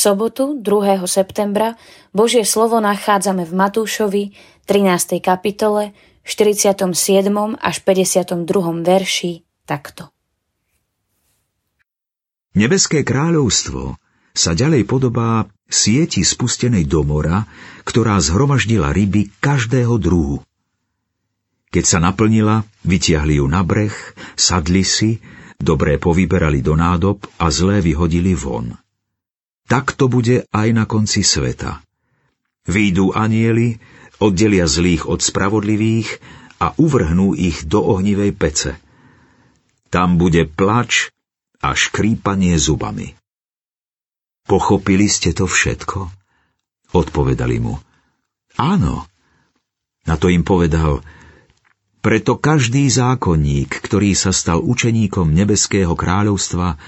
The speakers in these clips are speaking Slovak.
sobotu 2. septembra Božie slovo nachádzame v Matúšovi 13. kapitole 47. až 52. verši takto. Nebeské kráľovstvo sa ďalej podobá sieti spustenej do mora, ktorá zhromaždila ryby každého druhu. Keď sa naplnila, vytiahli ju na breh, sadli si, dobré povyberali do nádob a zlé vyhodili von. Tak to bude aj na konci sveta. Výjdu anieli, oddelia zlých od spravodlivých a uvrhnú ich do ohnivej pece. Tam bude plač a škrípanie zubami. Pochopili ste to všetko? Odpovedali mu. Áno. Na to im povedal, preto každý zákonník, ktorý sa stal učeníkom nebeského kráľovstva,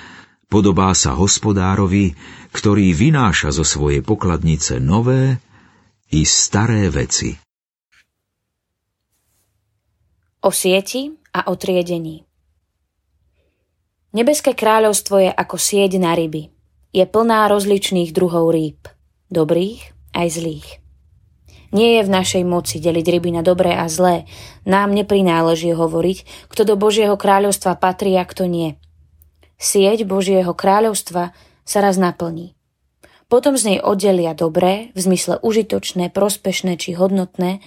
Podobá sa hospodárovi, ktorý vynáša zo svojej pokladnice nové i staré veci. O sieti a o triedení Nebeské kráľovstvo je ako sieť na ryby. Je plná rozličných druhov rýb, dobrých aj zlých. Nie je v našej moci deliť ryby na dobré a zlé. Nám neprináleží hovoriť, kto do Božieho kráľovstva patrí a kto nie – Sieť Božieho kráľovstva sa raz naplní. Potom z nej oddelia dobré, v zmysle užitočné, prospešné či hodnotné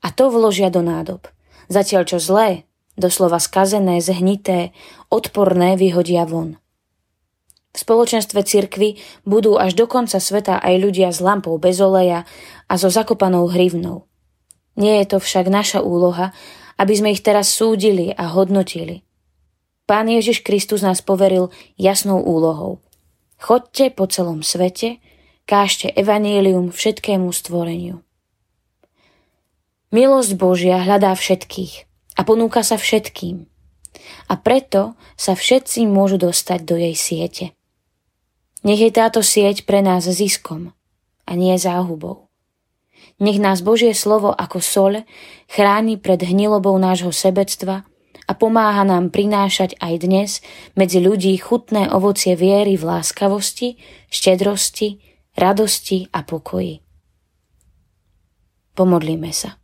a to vložia do nádob. Zatiaľ čo zlé, doslova skazené, zhnité, odporné vyhodia von. V spoločenstve cirkvy budú až do konca sveta aj ľudia s lampou bez oleja a so zakopanou hrivnou. Nie je to však naša úloha, aby sme ich teraz súdili a hodnotili. Pán Ježiš Kristus nás poveril jasnou úlohou. Chodte po celom svete, kážte evanílium všetkému stvoreniu. Milosť Božia hľadá všetkých a ponúka sa všetkým. A preto sa všetci môžu dostať do jej siete. Nech je táto sieť pre nás ziskom a nie záhubou. Nech nás Božie slovo ako sol chráni pred hnilobou nášho sebectva a pomáha nám prinášať aj dnes medzi ľudí chutné ovocie viery v láskavosti, štedrosti, radosti a pokoji. Pomodlíme sa.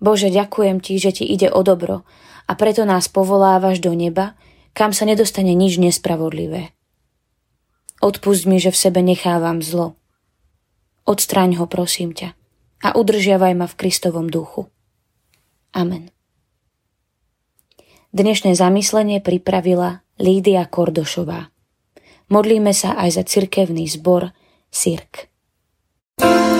Bože, ďakujem Ti, že Ti ide o dobro a preto nás povolávaš do neba, kam sa nedostane nič nespravodlivé. Odpust mi, že v sebe nechávam zlo. Odstráň ho, prosím ťa, a udržiavaj ma v Kristovom duchu. Amen. Dnešné zamyslenie pripravila Lídia Kordošová. Modlíme sa aj za cirkevný zbor Sirk. thank you